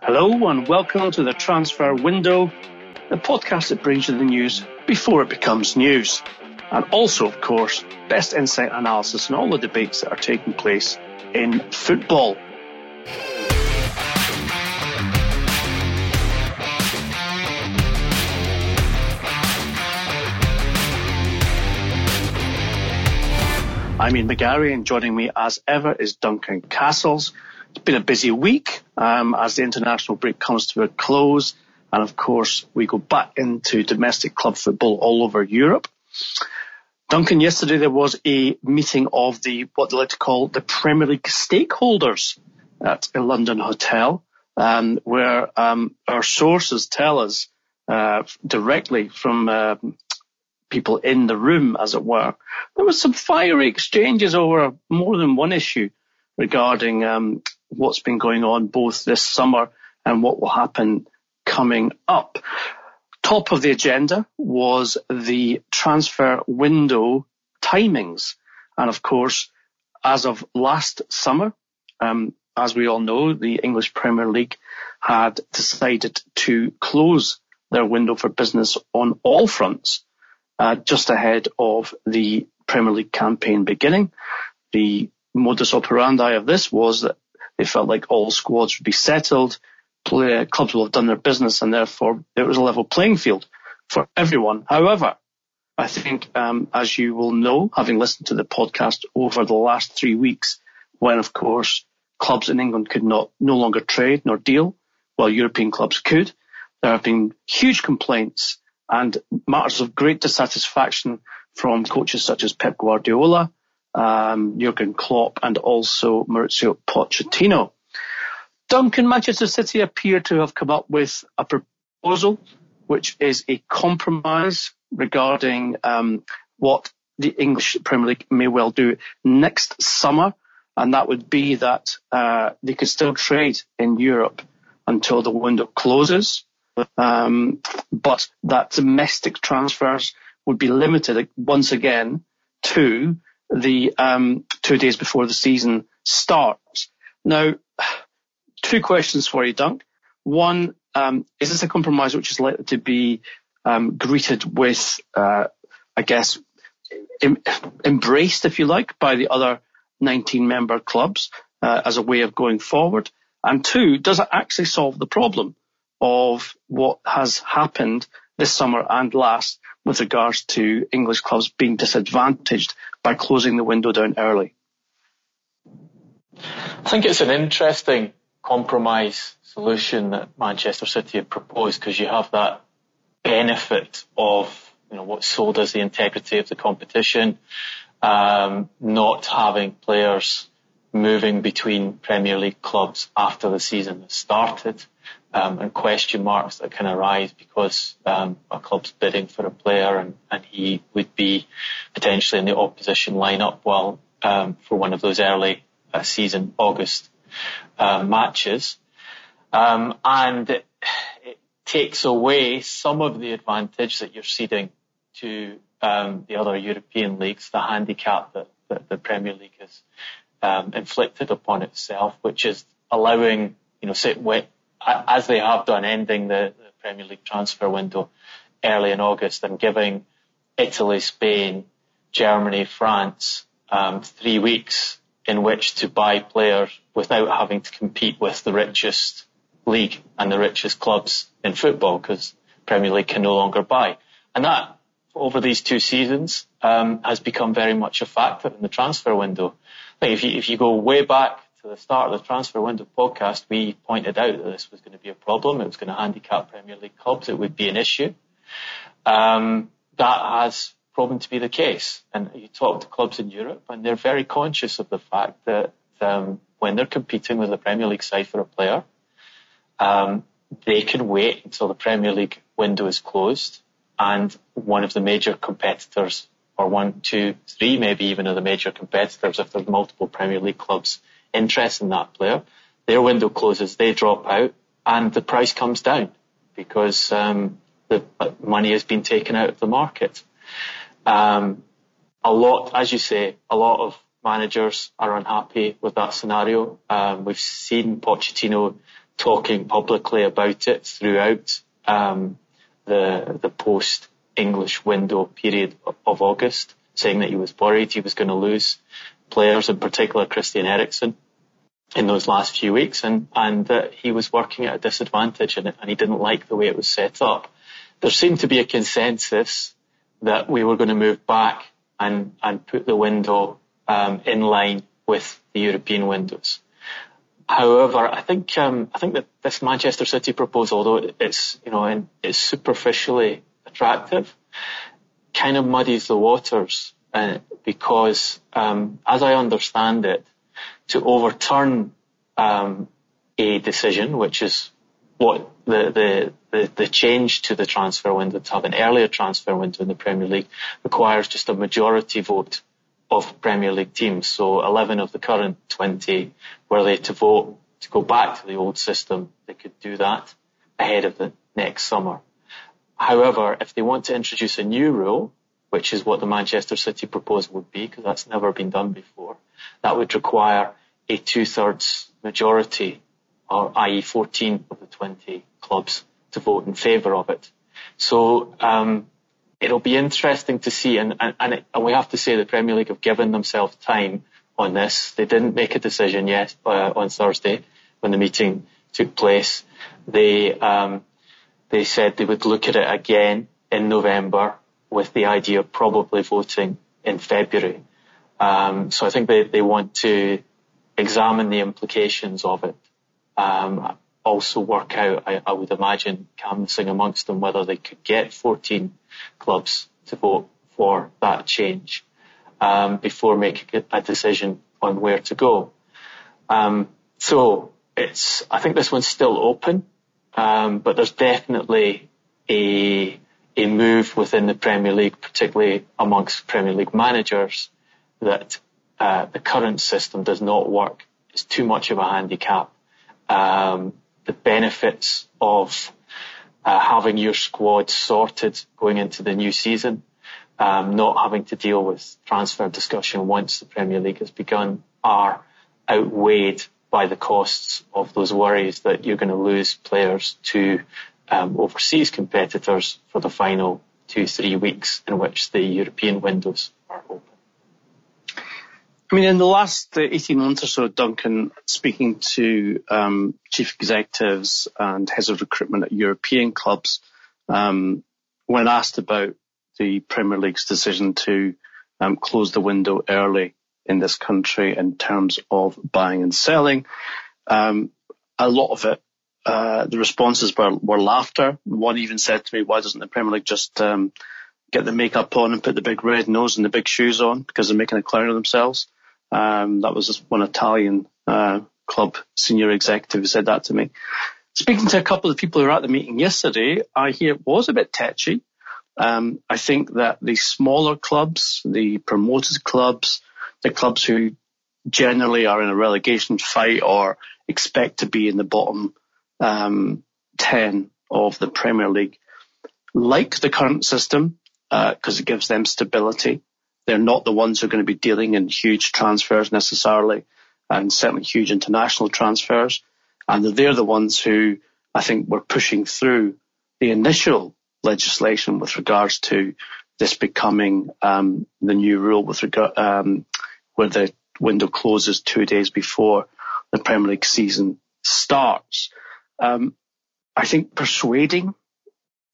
Hello and welcome to the Transfer Window, the podcast that brings you the news before it becomes news. And also, of course, best insight analysis on all the debates that are taking place in football. I'm Ian McGarry and joining me as ever is Duncan Castles. It's been a busy week um, as the international break comes to a close. And of course, we go back into domestic club football all over Europe. Duncan, yesterday there was a meeting of the, what they like to call the Premier League stakeholders at a London hotel, um, where um, our sources tell us uh, directly from uh, people in the room, as it were, there was some fiery exchanges over more than one issue regarding um, what's been going on both this summer and what will happen coming up. Top of the agenda was the transfer window timings. And of course, as of last summer, um, as we all know, the English Premier League had decided to close their window for business on all fronts uh, just ahead of the Premier League campaign beginning. The modus operandi of this was that they felt like all squads would be settled, play, clubs will have done their business, and therefore it was a level playing field for everyone. However, I think, um, as you will know, having listened to the podcast over the last three weeks, when of course clubs in England could not no longer trade nor deal, while European clubs could, there have been huge complaints and matters of great dissatisfaction from coaches such as Pep Guardiola, um, Jurgen Klopp, and also Mauricio Pochettino. Duncan, Manchester City appear to have come up with a proposal which is a compromise regarding um, what the English Premier League may well do next summer, and that would be that uh, they could still trade in Europe until the window closes um, but that domestic transfers would be limited once again to the um, two days before the season starts. Now, two questions for you, Dunk. One, um, is this a compromise which is likely to be um, greeted with, uh, I guess, em- embraced, if you like, by the other 19 member clubs uh, as a way of going forward? And two, does it actually solve the problem? of what has happened this summer and last with regards to English clubs being disadvantaged by closing the window down early? I think it's an interesting compromise solution that Manchester City have proposed because you have that benefit of you know what's sold as the integrity of the competition, um, not having players moving between Premier League clubs after the season has started um, and question marks that can arise because um, a club's bidding for a player and, and he would be potentially in the opposition lineup well um, for one of those early uh, season August uh, matches. Um, and it, it, takes away some of the advantage that you're ceding to um, the other European leagues, the handicap that, that the Premier League has um, inflicted upon itself, which is allowing, you know, sit, as they have done, ending the, the Premier League transfer window early in August and giving Italy, Spain, Germany, France um, three weeks in which to buy players without having to compete with the richest league and the richest clubs in football because Premier League can no longer buy. And that, over these two seasons, um, has become very much a factor in the transfer window. I think if you, if you go way back to the start of the transfer window podcast, we pointed out that this was going to be a problem. It was going to handicap Premier League clubs. It would be an issue. Um, that has proven to be the case. And you talk to clubs in Europe, and they're very conscious of the fact that um, when they're competing with the Premier League side for a player, um, they can wait until the Premier League window is closed and one of the major competitors, or one, two, three, maybe even of the major competitors, if there's multiple Premier League clubs interest in that player. Their window closes, they drop out, and the price comes down because um, the money has been taken out of the market. Um, a lot, as you say, a lot of managers are unhappy with that scenario. Um, we've seen Pochettino talking publicly about it throughout um, the the post English window period of August, saying that he was worried he was going to lose players, in particular Christian Eriksen, in those last few weeks, and and that he was working at a disadvantage and, and he didn't like the way it was set up. There seemed to be a consensus that we were going to move back and and put the window um, in line with the European windows. However, I think um, I think that this Manchester City proposal, although it's you know it's superficially attractive, kind of muddies the waters uh, because, um, as I understand it, to overturn um, a decision, which is what the, the, the, the, change to the transfer window, to have an earlier transfer window in the Premier League, requires just a majority vote of Premier League teams. So 11 of the current 20, were they to vote to go back to the old system, they could do that ahead of the next summer. However, if they want to introduce a new rule, which is what the Manchester City proposal would be, because that's never been done before, that would require a two-thirds majority, or i.e. 14 of the 20 clubs to vote in favour of it. So um, it'll be interesting to see, and, and, and, it, and, we have to say the Premier League have given themselves time on this. They didn't make a decision yet uh, on Thursday when the meeting took place. They um, they said they would look at it again in November with the idea of probably voting in February. Um, so I think they, they want to examine the implications of it. Um, also work out, I, I would imagine, canvassing amongst them whether they could get 14 clubs to vote for that change um, before making a decision on where to go. Um, so it's, I think this one's still open. Um, but there's definitely a a move within the Premier League, particularly amongst Premier League managers, that uh, the current system does not work. It's too much of a handicap. Um, the benefits of uh, having your squad sorted going into the new season, um, not having to deal with transfer discussion once the Premier League has begun, are outweighed by the costs of those worries that you're going to lose players to um, overseas competitors for the final two, three weeks in which the European windows are open. I mean, in the last 18 months or so, Duncan, speaking to um, chief executives and heads of recruitment at European clubs, um, when asked about the Premier League's decision to um, close the window early in this country in terms of buying and selling. Um, a lot of it, uh, the responses were, were laughter. One even said to me, why doesn't the Premier League just um, get the makeup on and put the big red nose and the big shoes on because they're making a clown of themselves? Um, that was one Italian uh, club senior executive who said that to me. Speaking to a couple of people who were at the meeting yesterday, I hear it was a bit tetchy. Um, I think that the smaller clubs, the promoted clubs, the clubs who generally are in a relegation fight or expect to be in the bottom um, 10 of the Premier League like the current system because uh, it gives them stability. They're not the ones who are going to be dealing in huge transfers necessarily and certainly huge international transfers. And they're the ones who I think were pushing through the initial legislation with regards to this becoming um, the new rule with regard um, where the window closes two days before the Premier League season starts. Um, I think persuading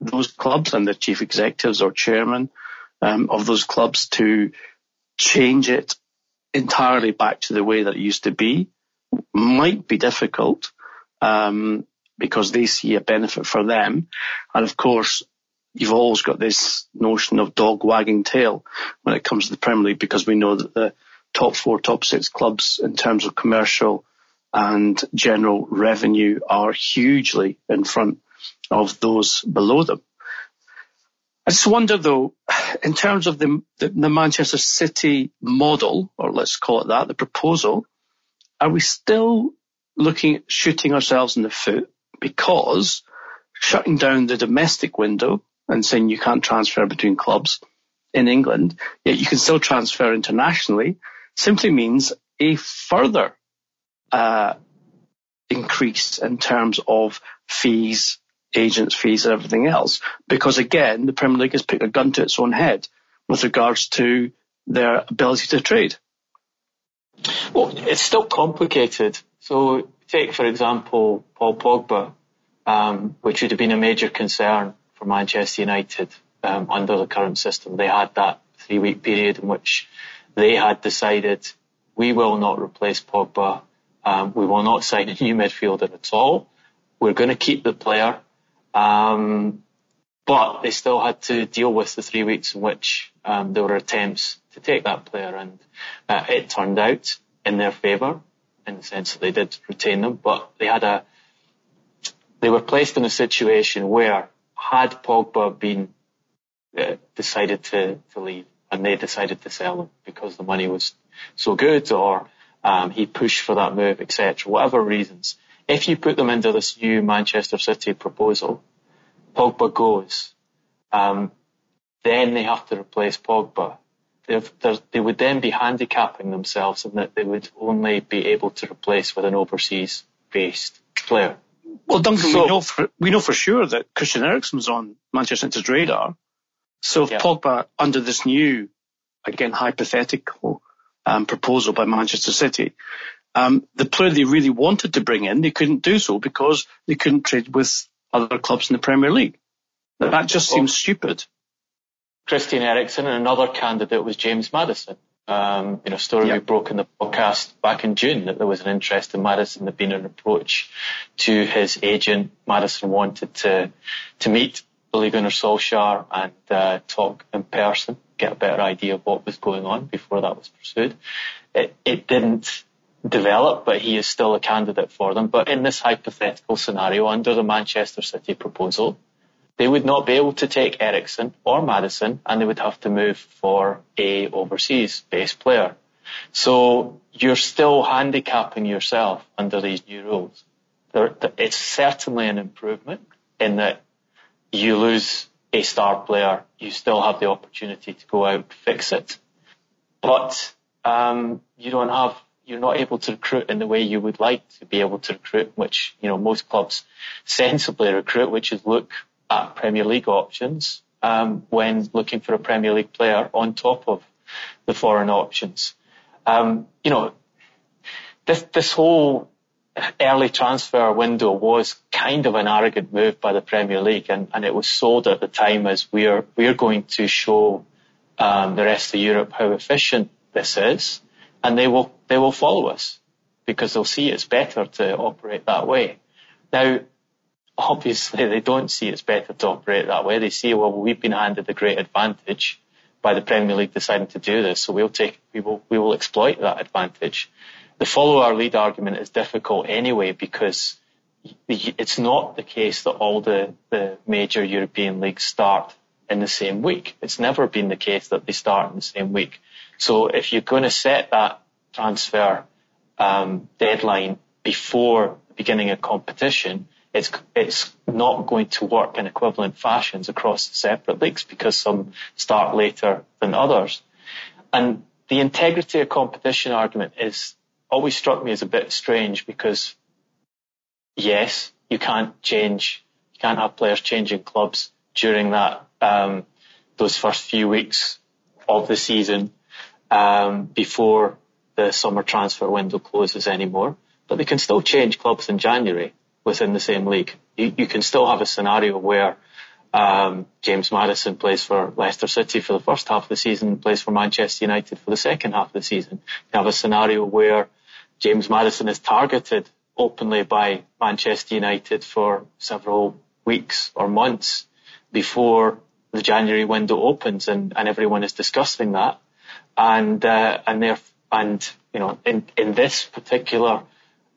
those clubs and the chief executives or chairman um, of those clubs to change it entirely back to the way that it used to be might be difficult um, because they see a benefit for them. And of course, you've always got this notion of dog wagging tail when it comes to the Premier League because we know that the top four, top six clubs in terms of commercial and general revenue are hugely in front of those below them. I just wonder though, in terms of the, the, the, Manchester City model, or let's call it that, the proposal, are we still looking at shooting ourselves in the foot because shutting down the domestic window and saying you can't transfer between clubs in England, yet you can still transfer internationally simply means a further uh, increase in terms of fees, agents' fees, and everything else. Because again, the Premier League has put a gun to its own head with regards to their ability to trade. Well, it's still complicated. So take, for example, Paul Pogba, um, which would have been a major concern for Manchester United um, under the current system. They had that three week period in which they had decided we will not replace Pogba. Um, we will not sign a new midfielder at all. We're going to keep the player. Um, but they still had to deal with the three weeks in which um, there were attempts to take that player, and uh, it turned out in their favour in the sense that they did retain them. But they had a they were placed in a situation where had Pogba been uh, decided to, to leave and they decided to sell him because the money was so good or um, he pushed for that move, etc. Whatever reasons, if you put them into this new Manchester City proposal, Pogba goes, um, then they have to replace Pogba. they would then be handicapping themselves in that they would only be able to replace with an overseas based player. Well, Duncan, so, we know for we know for sure that Christian Eriksen's on Manchester United's radar. So if yeah. Pogba, under this new, again hypothetical um, proposal by Manchester City, um, the player they really wanted to bring in, they couldn't do so because they couldn't trade with other clubs in the Premier League. That just seems well, stupid. Christian Eriksen and another candidate was James Maddison. Um, you know, story yep. we broke in the podcast back in June that there was an interest in Maddison. There'd been an approach to his agent. Maddison wanted to to meet Ole Gunnar Solskjaer and uh, talk in person, get a better idea of what was going on before that was pursued. It, it didn't develop, but he is still a candidate for them. But in this hypothetical scenario, under the Manchester City proposal, they would not be able to take Eriksen or Maddison, and they would have to move for a overseas based player. So you're still handicapping yourself under these new rules. it's certainly an improvement in that you lose a star player, you still have the opportunity to go out, fix it. But um, you don't have, you're not able to recruit in the way you would like to be able to recruit, which, you know, most clubs sensibly recruit, which is look at Premier League options um, when looking for a Premier League player on top of the foreign options. Um, you know, this this whole early transfer window was kind of an arrogant move by the Premier League, and, and it was sold at the time as we're we're going to show um, the rest of Europe how efficient this is, and they will they will follow us because they'll see it's better to operate that way. Now, obviously they don't see it's better to operate that way. They see, well, we've been handed a great advantage by the Premier League deciding to do this, so we'll take, we will, we will exploit that advantage. The follow our lead argument is difficult anyway because it's not the case that all the, the major European leagues start in the same week. It's never been the case that they start in the same week. So if you're going to set that transfer um, deadline before the beginning of competition, it's it's not going to work in equivalent fashions across separate leagues because some start later than others. And the integrity of competition argument is always struck me as a bit strange because yes, you can't change, you can't have players changing clubs during that um, those first few weeks of the season um, before the summer transfer window closes anymore. But they can still change clubs in January within the same league. You, you can still have a scenario where um, James Maddison plays for Leicester City for the first half of the season, plays for Manchester United for the second half of the season. You have a scenario where James Maddison is targeted openly by Manchester United for several weeks or months before the January window opens, and, and everyone is discussing that. And uh, and there and you know in in this particular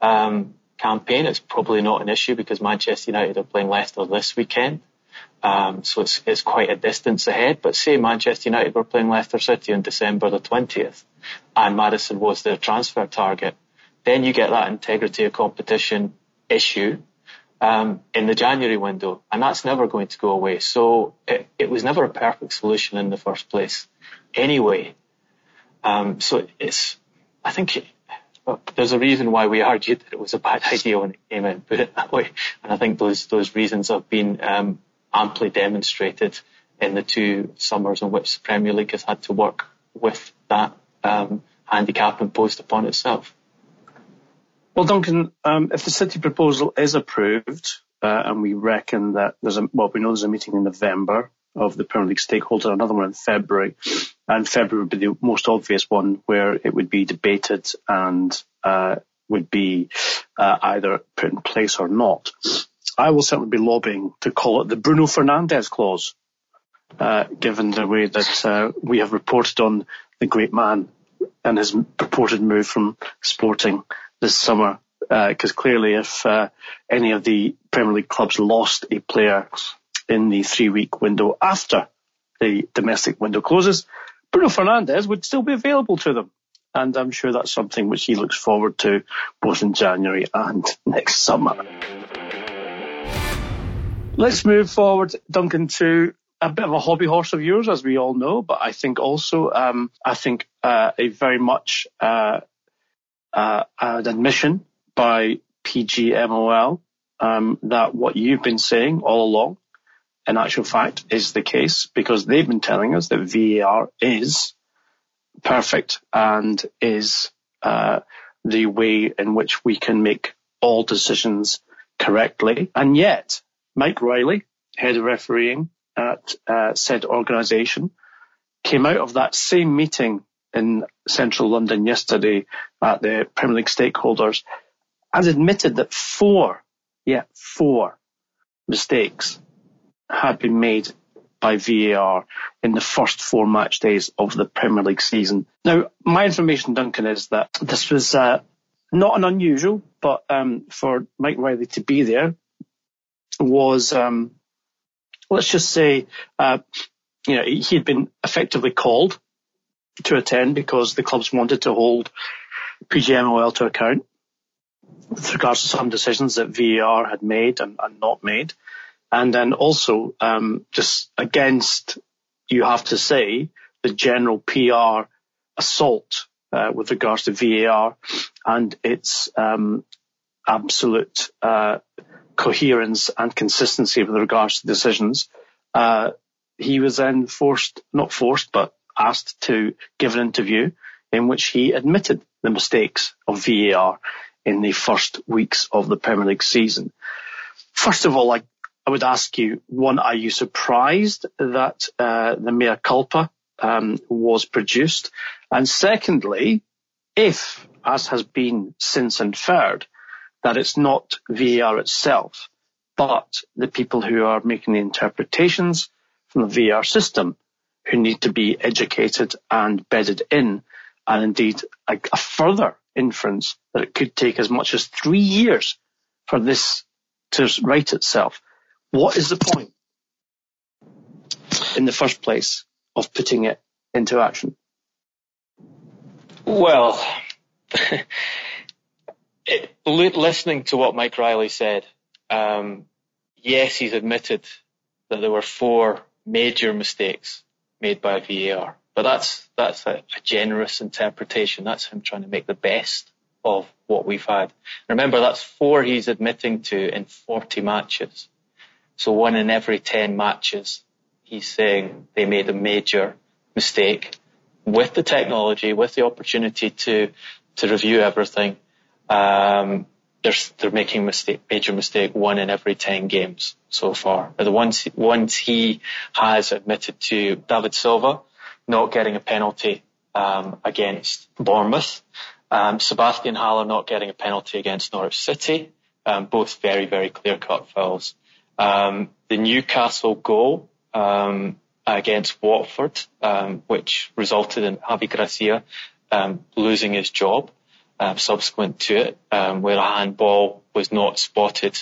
um, campaign, it's probably not an issue because Manchester United are playing Leicester this weekend. Um, so it's, it's quite a distance ahead. But say Manchester United were playing Leicester City on December the 20th and Maddison was their transfer target, then you get that integrity of competition issue um, in the January window, and that's never going to go away. So it, it was never a perfect solution in the first place, anyway. Um, so it's, I think there's a reason why we argued that it was a bad idea when it came in, put it that way. And I think those those reasons have been um, amply demonstrated in the two summers in which the Premier League has had to work with that um, handicap imposed upon itself. Well, Duncan, um, if the city proposal is approved, uh, and we reckon that there's a well, we know there's a meeting in November of the Premier League stakeholder, another one in February, and February would be the most obvious one where it would be debated and uh, would be uh, either put in place or not. I will certainly be lobbying to call it the Bruno Fernandes clause, uh, given the way that uh, we have reported on the great man and his purported move from Sporting this summer. Because uh, clearly, if uh, any of the Premier League clubs lost a player in the three-week window after the domestic window closes, Bruno Fernandes would still be available to them. And I'm sure that's something which he looks forward to both in January and next summer. Let's move forward, Duncan, to a bit of a hobby horse of yours, as we all know, but I think also, um, I think uh, a very much uh, uh, an admission by PGMOL um, that what you've been saying all along, in actual fact, is the case because they've been telling us that VAR is perfect and is uh, the way in which we can make all decisions correctly, and yet Mike Riley, head of refereeing at uh, said organisation, came out of that same meeting in central London yesterday at the Premier League stakeholders has admitted that four, yeah, four mistakes had been made by VAR in the first four match days of the Premier League season. Now, my information, Duncan, is that this was uh, not an unusual, but um, for Mike Riley to be there was, um, let's just say, uh, you know, he had been effectively called to attend because the clubs wanted to hold PGMOL to account with regards to some decisions that VAR had made and, and not made. And then also, um, just against, you have to say, the general PR assault uh, with regards to VAR and its um, absolute uh, coherence and consistency with regards to decisions, uh, he was then forced, not forced, but asked to give an interview in which he admitted the mistakes of VAR in the first weeks of the Premier League season. First of all, I, I would ask you, one, are you surprised that uh, the mea culpa um, was produced? And secondly, if, as has been since inferred, that it's not VAR itself, but the people who are making the interpretations from the VAR system who need to be educated and bedded in, and indeed a, a further inference that it could take as much as three years for this to right itself. What is the point in the first place of putting it into action? Well, it, listening to what Mike Riley said, um, yes, he's admitted that there were four major mistakes made by VAR, but that's that's a, a generous interpretation. That's him trying to make the best of what we've had. Remember, that's four he's admitting to in 40 matches. So one in every 10 matches, he's saying they made a major mistake with the technology, with the opportunity to to review everything um, they're, they're making mistake, major mistake one in every 10 games so far. But The ones, ones he has admitted to David Silva not getting a penalty um, against Bournemouth, um, Sebastian Haller not getting a penalty against Norwich City, um, both very, very clear-cut fouls. Um, the Newcastle goal um, against Watford, um, which resulted in Javi Gracia um, losing his job um, subsequent to it, um, where a handball was not spotted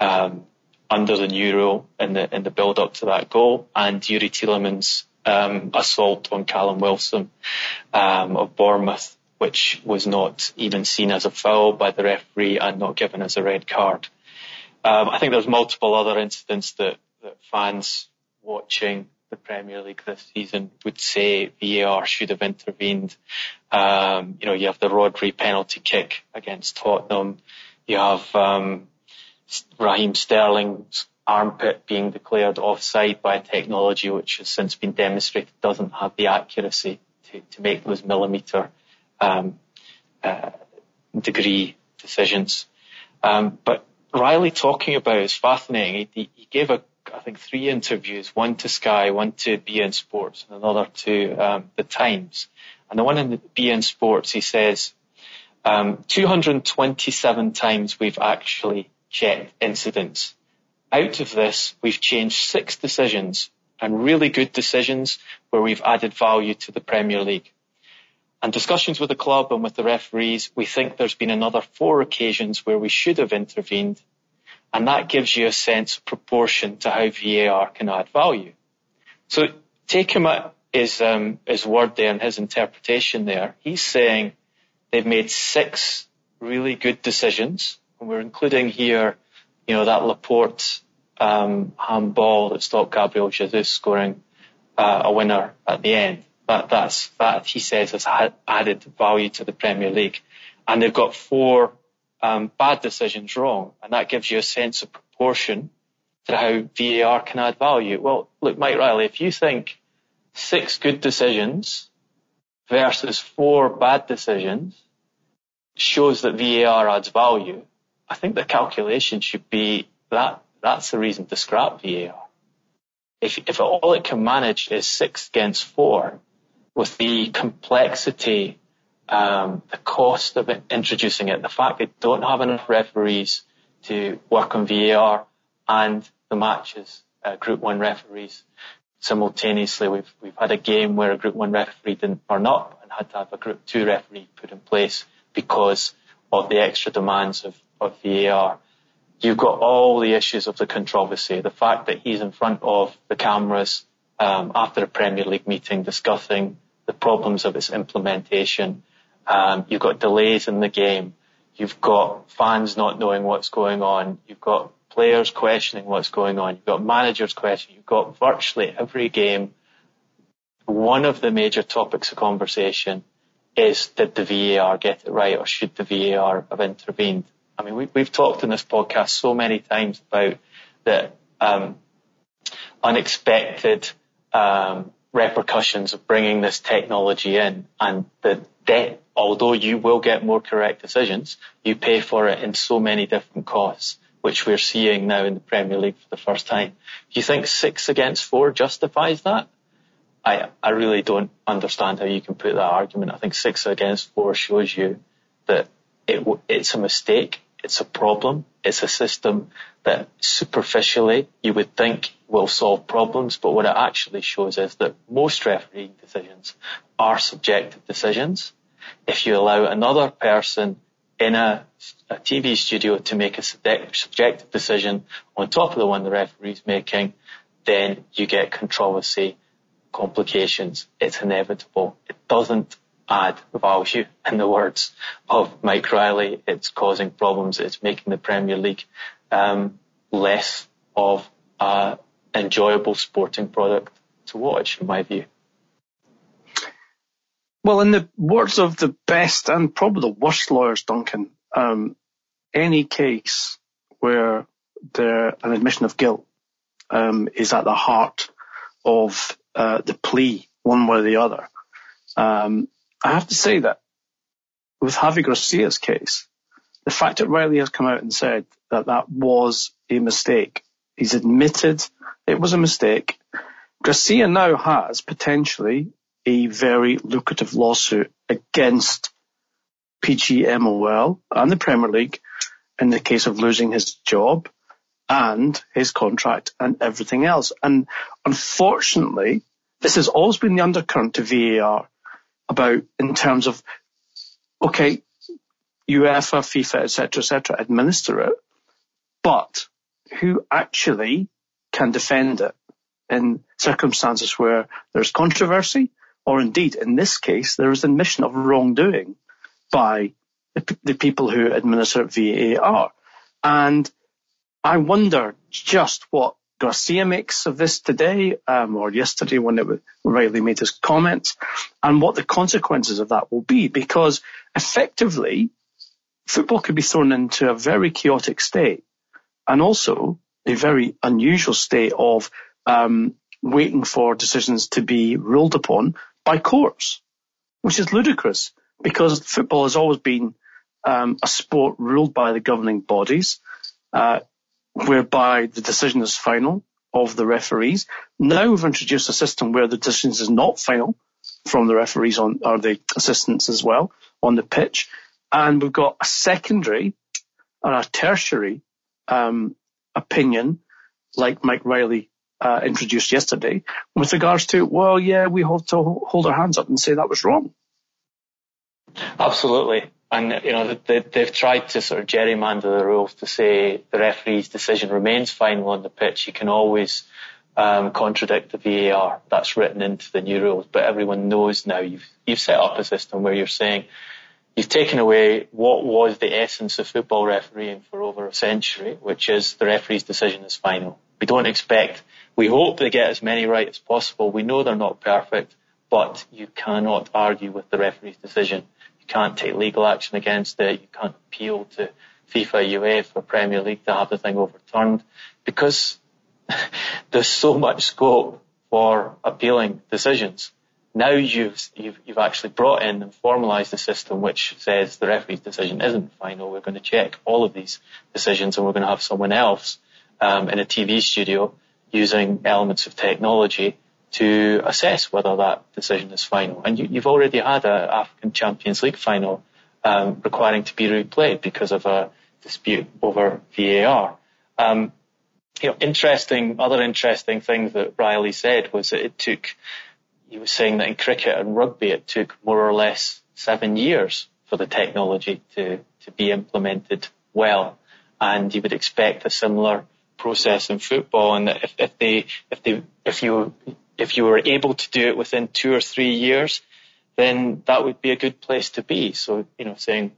um, under the new rule in the in the build up to that goal, and Youri Tielemans' um, assault on Callum Wilson um, of Bournemouth, which was not even seen as a foul by the referee and not given as a red card. Um, I think there's multiple other incidents that, that fans watching the Premier League this season would say VAR should have intervened. Um, you know, you have the Rodri penalty kick against Tottenham. You have um, Raheem Sterling's armpit being declared offside by technology which has since been demonstrated doesn't have the accuracy to, to make those millimetre um, uh, degree decisions. Um, but Riley talking about is fascinating. He, he, gave a, I think, three interviews, one to Sky, one to beIN Sports, and another to um, the Times. And the one in beIN Sports, he says, um, 227 times we've actually checked incidents. Out of this, we've changed six decisions and really good decisions where we've added value to the Premier League. And discussions with the club and with the referees, we think there's been another four occasions where we should have intervened. And that gives you a sense of proportion to how VAR can add value. So take him at his, um, his word there and his interpretation there. He's saying they've made six really good decisions. And we're including here, you know, that Laporte um, handball that stopped Gabriel Jesus scoring uh, a winner at the end. That, that's, that he says has added value to the Premier League. And they've got four um, bad decisions wrong. And that gives you a sense of proportion to how VAR can add value. Well, look, Mike Riley, if you think six good decisions versus four bad decisions shows that VAR adds value, I think the calculation should be that that's the reason to scrap VAR. If, if all it can manage is six against four, with the complexity, um, the cost of introducing it, the fact they don't have enough referees to work on VAR and the matches, uh, Group One referees simultaneously. We've we've had a game where a Group One referee didn't turn up and had to have a Group Two referee put in place because of the extra demands of, of VAR. You've got all the issues of the controversy, the fact that he's in front of the cameras um, after a Premier League meeting discussing the problems of its implementation. Um, you've got delays in the game. You've got fans not knowing what's going on. You've got players questioning what's going on. You've got managers questioning. You've got virtually every game. One of the major topics of conversation is did the VAR get it right or should the VAR have intervened? I mean, we, we've talked in this podcast so many times about the um, unexpected um, repercussions of bringing this technology in and the debt, although you will get more correct decisions, you pay for it in so many different costs, which we're seeing now in the Premier League for the first time. Do you think six against four justifies that? I, I really don't understand how you can put that argument. I think six against four shows you that it, it's a mistake it's a problem. It's a system that superficially you would think will solve problems, but what it actually shows is that most refereeing decisions are subjective decisions. If you allow another person in a, a TV studio to make a subjective decision on top of the one the referee's making, then you get controversy, complications. It's inevitable. It doesn't add value. In the words of Mike Riley, it's causing problems. It's making the Premier League um, less of an enjoyable sporting product to watch, in my view. Well, in the words of the best and probably the worst lawyers, Duncan, um, any case where there, an admission of guilt um, is at the heart of uh, the plea, one way or the other, um, I have to say that with Javi Garcia's case, the fact that Riley has come out and said that that was a mistake, he's admitted it was a mistake. Garcia now has potentially a very lucrative lawsuit against PGMOL and the Premier League in the case of losing his job and his contract and everything else. And unfortunately, this has always been the undercurrent to VAR about in terms of, okay, UEFA, FIFA, etc., etc., administer it, but who actually can defend it in circumstances where there's controversy, or indeed, in this case, there is admission of wrongdoing by the, the people who administer VAR. And I wonder just what Garcia makes of this today um, or yesterday when it, Riley made his comments and what the consequences of that will be because effectively football could be thrown into a very chaotic state and also a very unusual state of um, waiting for decisions to be ruled upon by courts, which is ludicrous because football has always been um, a sport ruled by the governing bodies, uh, whereby the decision is final of the referees. Now we've introduced a system where the decision is not final from the referees on, or the assistants as well on the pitch. And we've got a secondary or a tertiary um, opinion, like Mike Riley uh, introduced yesterday, with regards to, well, yeah, we have to hold our hands up and say that was wrong. Absolutely. And, you know, they, they've tried to sort of gerrymander the rules to say the referee's decision remains final on the pitch. You can always um, contradict the VAR. That's written into the new rules. But everyone knows now you've, you've set up a system where you're saying you've taken away what was the essence of football refereeing for over a century, which is the referee's decision is final. We don't expect, we hope they get as many right as possible. We know they're not perfect, but you cannot argue with the referee's decision. You can't take legal action against it. You can't appeal to FIFA, UEFA, or Premier League to have the thing overturned because there's so much scope for appealing decisions. Now you've, you've, you've actually brought in and formalised a system which says the referee's decision isn't final. We're going to check all of these decisions and we're going to have someone else um, in a TV studio using elements of technology to assess whether that decision is final. And you, have already had an African Champions League final um, requiring to be replayed because of a dispute over VAR. Um, you know, interesting, other interesting things that Riley said was that it took, he was saying that in cricket and rugby it took more or less seven years for the technology to, to be implemented well. And you would expect a similar process in football and if, if they, if they, if you if you were able to do it within two or three years, then that would be a good place to be. So, you know, saying,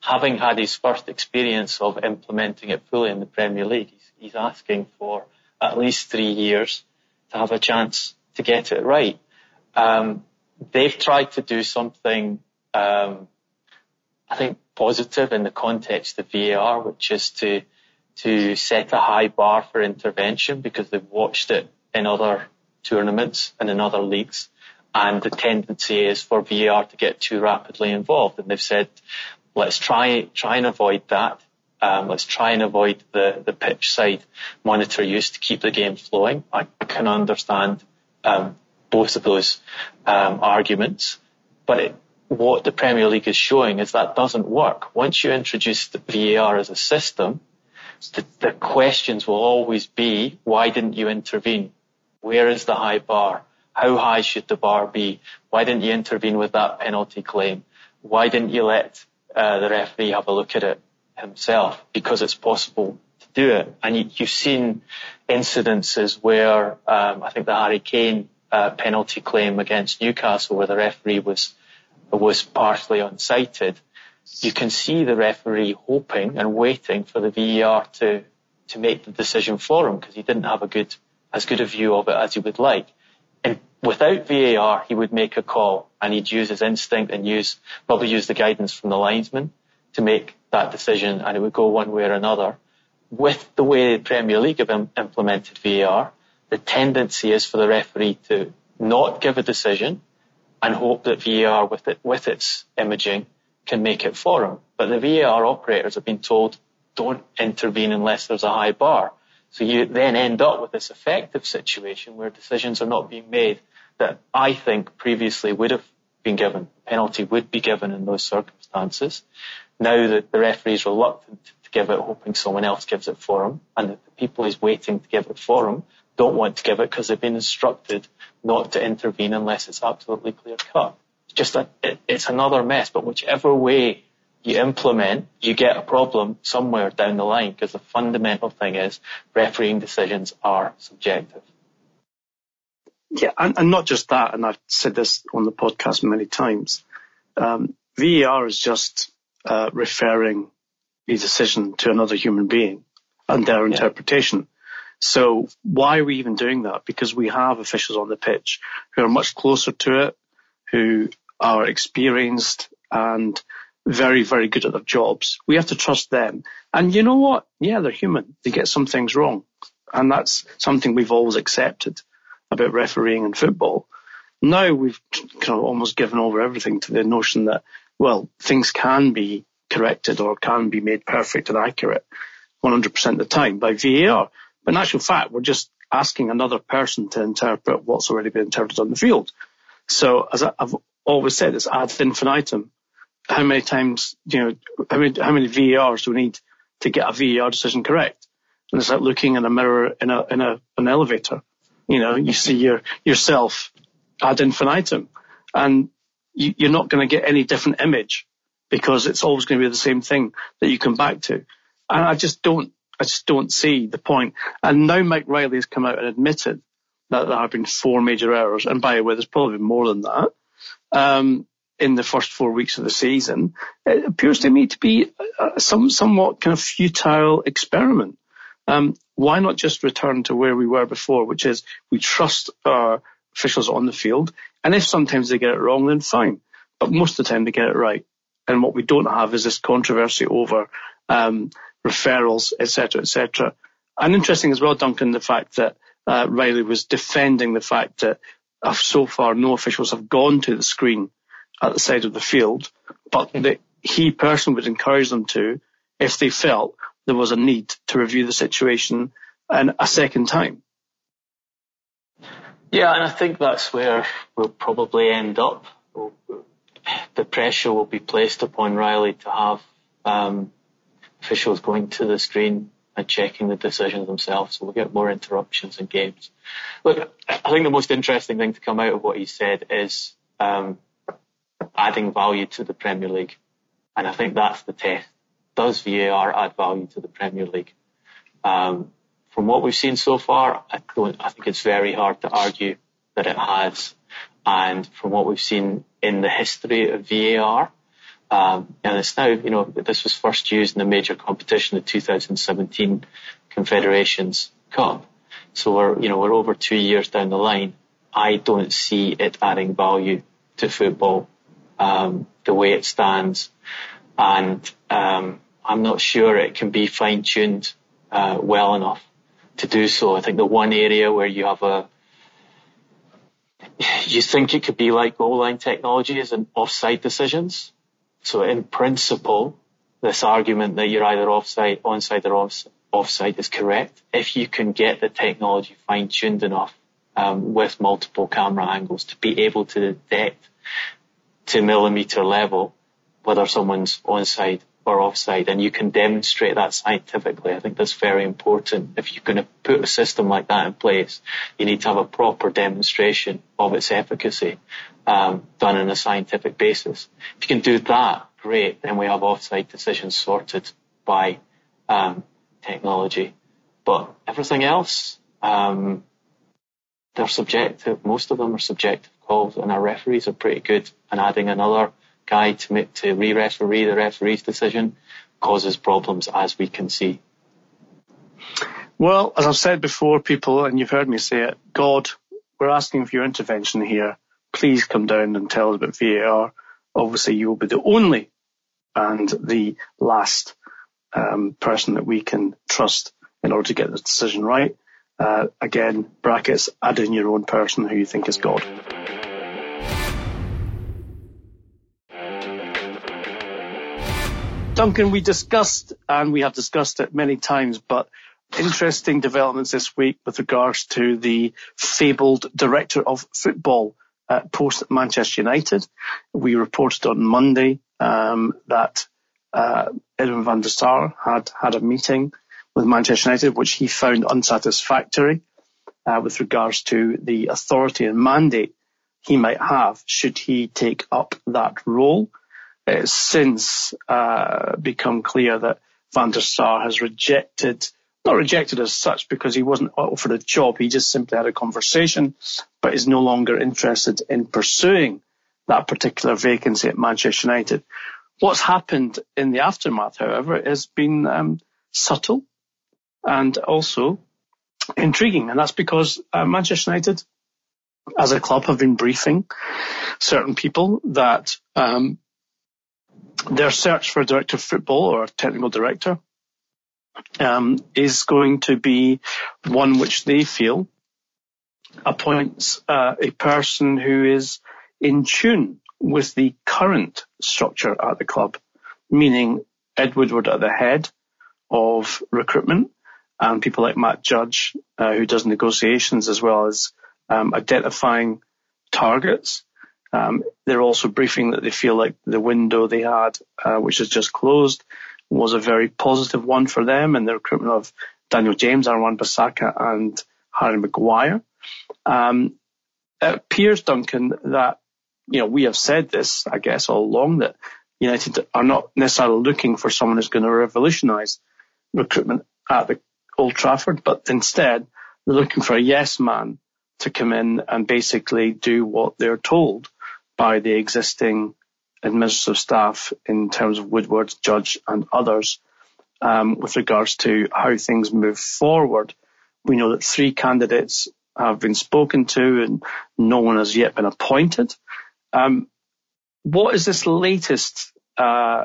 having had his first experience of implementing it fully in the Premier League, he's, he's asking for at least three years to have a chance to get it right. Um, they've tried to do something, um, I think positive in the context of VAR, which is to, to set a high bar for intervention because they've watched it in other tournaments and in other leagues. And the tendency is for VAR to get too rapidly involved. And they've said, let's try, try and avoid that. Um, let's try and avoid the, the pitch side monitor use to keep the game flowing. I can understand um, both of those um, arguments, but it, what the Premier League is showing is that doesn't work. Once you introduce VAR as a system, the, the questions will always be, why didn't you intervene? Where is the high bar? How high should the bar be? Why didn't you intervene with that penalty claim? Why didn't you let uh, the referee have a look at it himself? Because it's possible to do it. And you, have seen incidences where um, I think the Harry Kane uh, penalty claim against Newcastle, where the referee was was partially unsighted. You can see the referee hoping and waiting for the VAR to to make the decision for him because he didn't have a good as good a view of it as he would like. And without VAR, he would make a call and he'd use his instinct and use, probably use the guidance from the linesman to make that decision and it would go one way or another. With the way the Premier League have implemented VAR, the tendency is for the referee to not give a decision and hope that VAR with it, with its imaging can make it for him. But the VAR operators have been told don't intervene unless there's a high bar. So you then end up with this effective situation where decisions are not being made that I think previously would have been given. Penalty would be given in those circumstances. Now that the referee is reluctant to give it, hoping someone else gives it for him, and that the people he's waiting to give it for him don't want to give it because they've been instructed not to intervene unless it's absolutely clear cut. Just a, it, it's another mess, but whichever way you implement, you get a problem somewhere down the line because the fundamental thing is refereeing decisions are subjective. Yeah, and, and not just that, and I've said this on the podcast many times. Um, VAR is just uh, referring the decision to another human being and their yeah. interpretation. So why are we even doing that? Because we have officials on the pitch who are much closer to it, who are experienced and very, very good at their jobs. We have to trust them. And you know what? Yeah, they're human. They get some things wrong. And that's something we've always accepted about refereeing in football. Now we've kind of almost given over everything to the notion that, well, things can be corrected or can be made perfect and accurate 100% of the time by VAR. But in actual fact, we're just asking another person to interpret what's already been interpreted on the field. So as I've always said, it's ad infinitum. How many times, you know, how many, how many VARs do we need to get a VAR decision correct? And it's like looking in a mirror in a, in a, an elevator. You know, you see your, yourself ad infinitum and you, you're not going to get any different image because it's always going to be the same thing that you come back to. And I just don't, I just don't see the point. And now Mike Riley has come out and admitted that there have been four major errors. And by the way, there's probably more than that. Um, in the first four weeks of the season, it appears to me to be a, some somewhat kind of futile experiment. Um, why not just return to where we were before, which is we trust our officials on the field, and if sometimes they get it wrong, then fine. But most of the time they get it right. And what we don't have is this controversy over um, referrals, etc., etc. And interesting as well, Duncan, the fact that uh, Riley was defending the fact that uh, so far no officials have gone to the screen at the side of the field, but that he personally would encourage them to if they felt there was a need to review the situation and a second time. Yeah, and I think that's where we'll probably end up. The pressure will be placed upon Riley to have um, officials going to the screen and checking the decisions themselves, so we'll get more interruptions in games. Look, I think the most interesting thing to come out of what he said is um, adding value to the Premier League, and I think that's the test. Does VAR add value to the Premier League? Um, from what we've seen so far, I don't. I think it's very hard to argue that it has. And from what we've seen in the history of VAR, um, and it's now, you know, this was first used in a major competition, the 2017 Confederations Cup. So we're, you know, we're over two years down the line. I don't see it adding value to football um, the way it stands, and um, I'm not sure it can be fine tuned uh, well enough to do so. I think the one area where you have a you think it could be like goal line technology is in offside decisions. So in principle, this argument that you're either offside, onside or off, offside is correct. If you can get the technology fine tuned enough um, with multiple camera angles to be able to detect to millimeter level whether someone's onside or offside and you can demonstrate that scientifically. I think that's very important. If you're going to put a system like that in place, you need to have a proper demonstration of its efficacy um, done on a scientific basis. If you can do that, great. Then we have offside decisions sorted by um, technology. But everything else, um, they're subjective. Most of them are subjective calls, and our referees are pretty good. And adding another guy to to re-referee the referee's decision causes problems, as we can see. Well, as I've said before, people, and you've heard me say it, God, we're asking for your intervention here. Please come down and tell us about VAR. Obviously, you will be the only and the last um, person that we can trust in order to get the decision right. Uh, again, brackets, add in your own person who you think is God. Duncan, we discussed, and we have discussed it many times, but interesting developments this week with regards to the fabled director of football uh, post Manchester United. We reported on Monday um, that uh, Edwin van der Sar had had a meeting with Manchester United, which he found unsatisfactory uh, with regards to the authority and mandate he might have should he take up that role. It's since uh, become clear that Van der Sar has rejected, not rejected as such because he wasn't offered a job, he just simply had a conversation, but is no longer interested in pursuing that particular vacancy at Manchester United. What's happened in the aftermath, however, has been um, subtle and also intriguing, and that's because uh, Manchester United, as a club, have been briefing certain people that um, their search for a director of football or a technical director um, is going to be one which they feel appoints uh, a person who is in tune with the current structure at the club, meaning Ed Woodward at the head of recruitment and people like Matt Judge, uh, who does negotiations as well as um, identifying targets. Um, they're also briefing that they feel like the window they had, uh, which has just closed, was a very positive one for them and the recruitment of Daniel James, Aaron Wan-Bissaka and Harry Maguire. Um, it appears, Duncan, that, you know, we have said this, I guess, all along that United are not necessarily looking for someone who's going to revolutionise recruitment at the Old Trafford, but instead they're looking for a yes man to come in and basically do what they're told by the existing administrative staff in terms of Woodward, Judge and others um, with regards to how things move forward. We know that three candidates have been spoken to and no one has yet been appointed. Um, what is this latest, uh,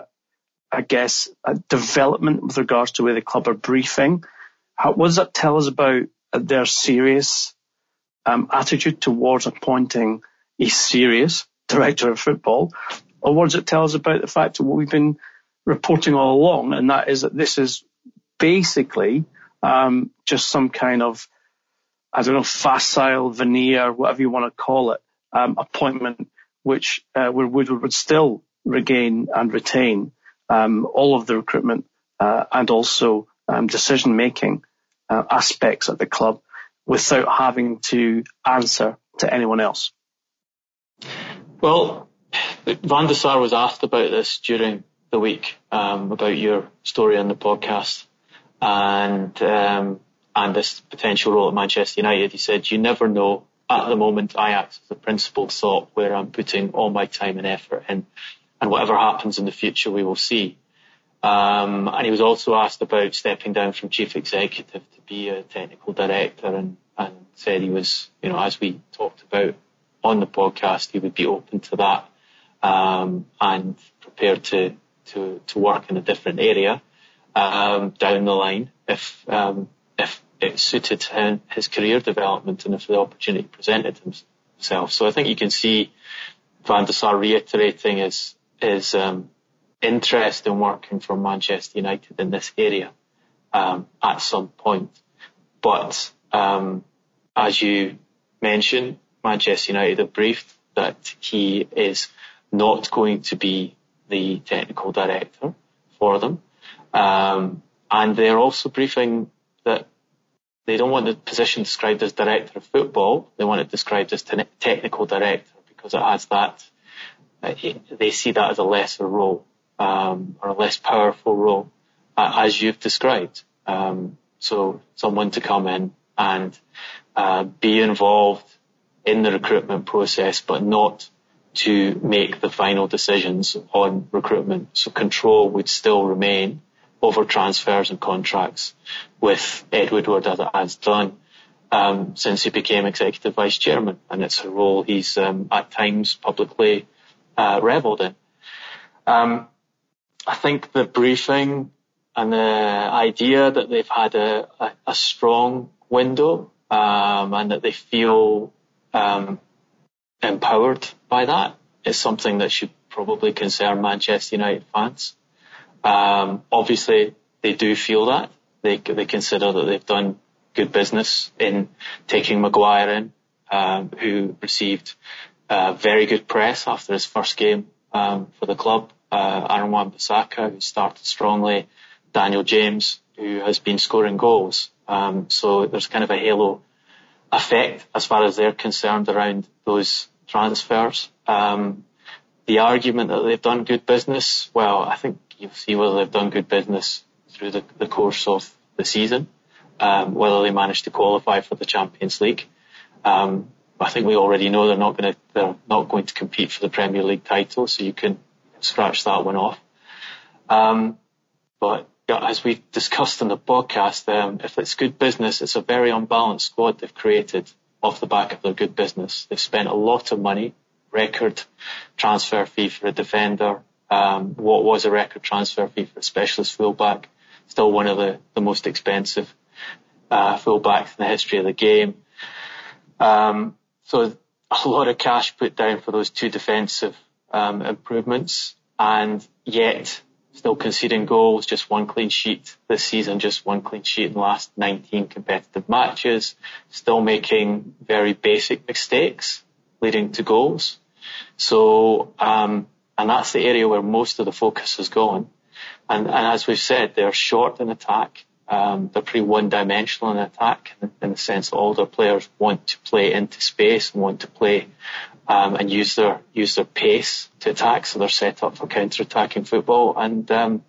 I guess, development with regards to where the club are briefing? How, what does that tell us about their serious um, attitude towards appointing a serious director of football? Or does it tell us about the fact of what we've been reporting all along, and that is that this is basically um, just some kind of I don't know, facile, veneer, whatever you want to call it, um, appointment, which uh, Woodward would still regain and retain um, all of the recruitment uh, and also um, decision making uh, aspects at the club without having to answer to anyone else. Well, Van der Sar was asked about this during the week um, about your story on the podcast, and um, and this potential role at Manchester United. He said, you never know. At the moment, I act as the principal thought where I'm putting all my time and effort in. And whatever happens in the future, we will see. Um, and he was also asked about stepping down from chief executive to be a technical director and, and said he was, you know, as we talked about on the podcast, he would be open to that um, and prepared to, to, to work in a different area um, down the line if um, if it suited him, his career development and if the opportunity presented himself. So I think you can see Van der Sar reiterating his, his um, interest in working for Manchester United in this area um, at some point. But um, as you mentioned, Manchester United have briefed that he is not going to be the technical director for them. Um, and they're also briefing that they don't want the position described as director of football. They want it described as te- technical director because it has that. Uh, they see that as a lesser role um, or a less powerful role, uh, as you've described. Um, so someone to come in and uh, be involved in the recruitment process, but not to make the final decisions on recruitment. So control would still remain over transfers and contracts with Ed Woodward as it has done um, since he became executive vice chairman, and it's a role he's um, at times publicly uh, revelled in. Um, I think the briefing and the idea that they've had a, a, a strong window um, and that they feel um, empowered by that is something that should probably concern Manchester United fans. Um, obviously, they do feel that. They, they consider that they've done good business in taking Maguire in, um, who received uh, very good press after his first game um, for the club. Uh, Aaron Wan-Bissaka, who started strongly. Daniel James, who has been scoring goals. Um, so there's kind of a halo effect as far as they're concerned around those transfers. Um, the argument that they've done good business, well, I think you'll see whether they've done good business through the, the course of the season, um, whether they manage to qualify for the Champions League. Um, I think we already know they're not going to they're not going to compete for the Premier League title, so you can scratch that one off. Um, but as we discussed in the podcast, um, if it's good business, it's a very unbalanced squad they've created off the back of their good business. They've spent a lot of money, record transfer fee for a defender, um, what was a record transfer fee for a specialist fullback, still one of the, the most expensive uh, fullbacks in the history of the game. Um, so a lot of cash put down for those two defensive um, improvements, and yet still conceding goals, just one clean sheet this season, just one clean sheet in the last 19 competitive matches, still making very basic mistakes leading to goals. So, um, and that's the area where most of the focus has gone. And, and as we've said, they're short in attack. Um, they're pretty one-dimensional in attack in, in the sense that all their players want to play into space and want to play um, and use their use their pace to attack. So they're set up for counter-attacking football, and um,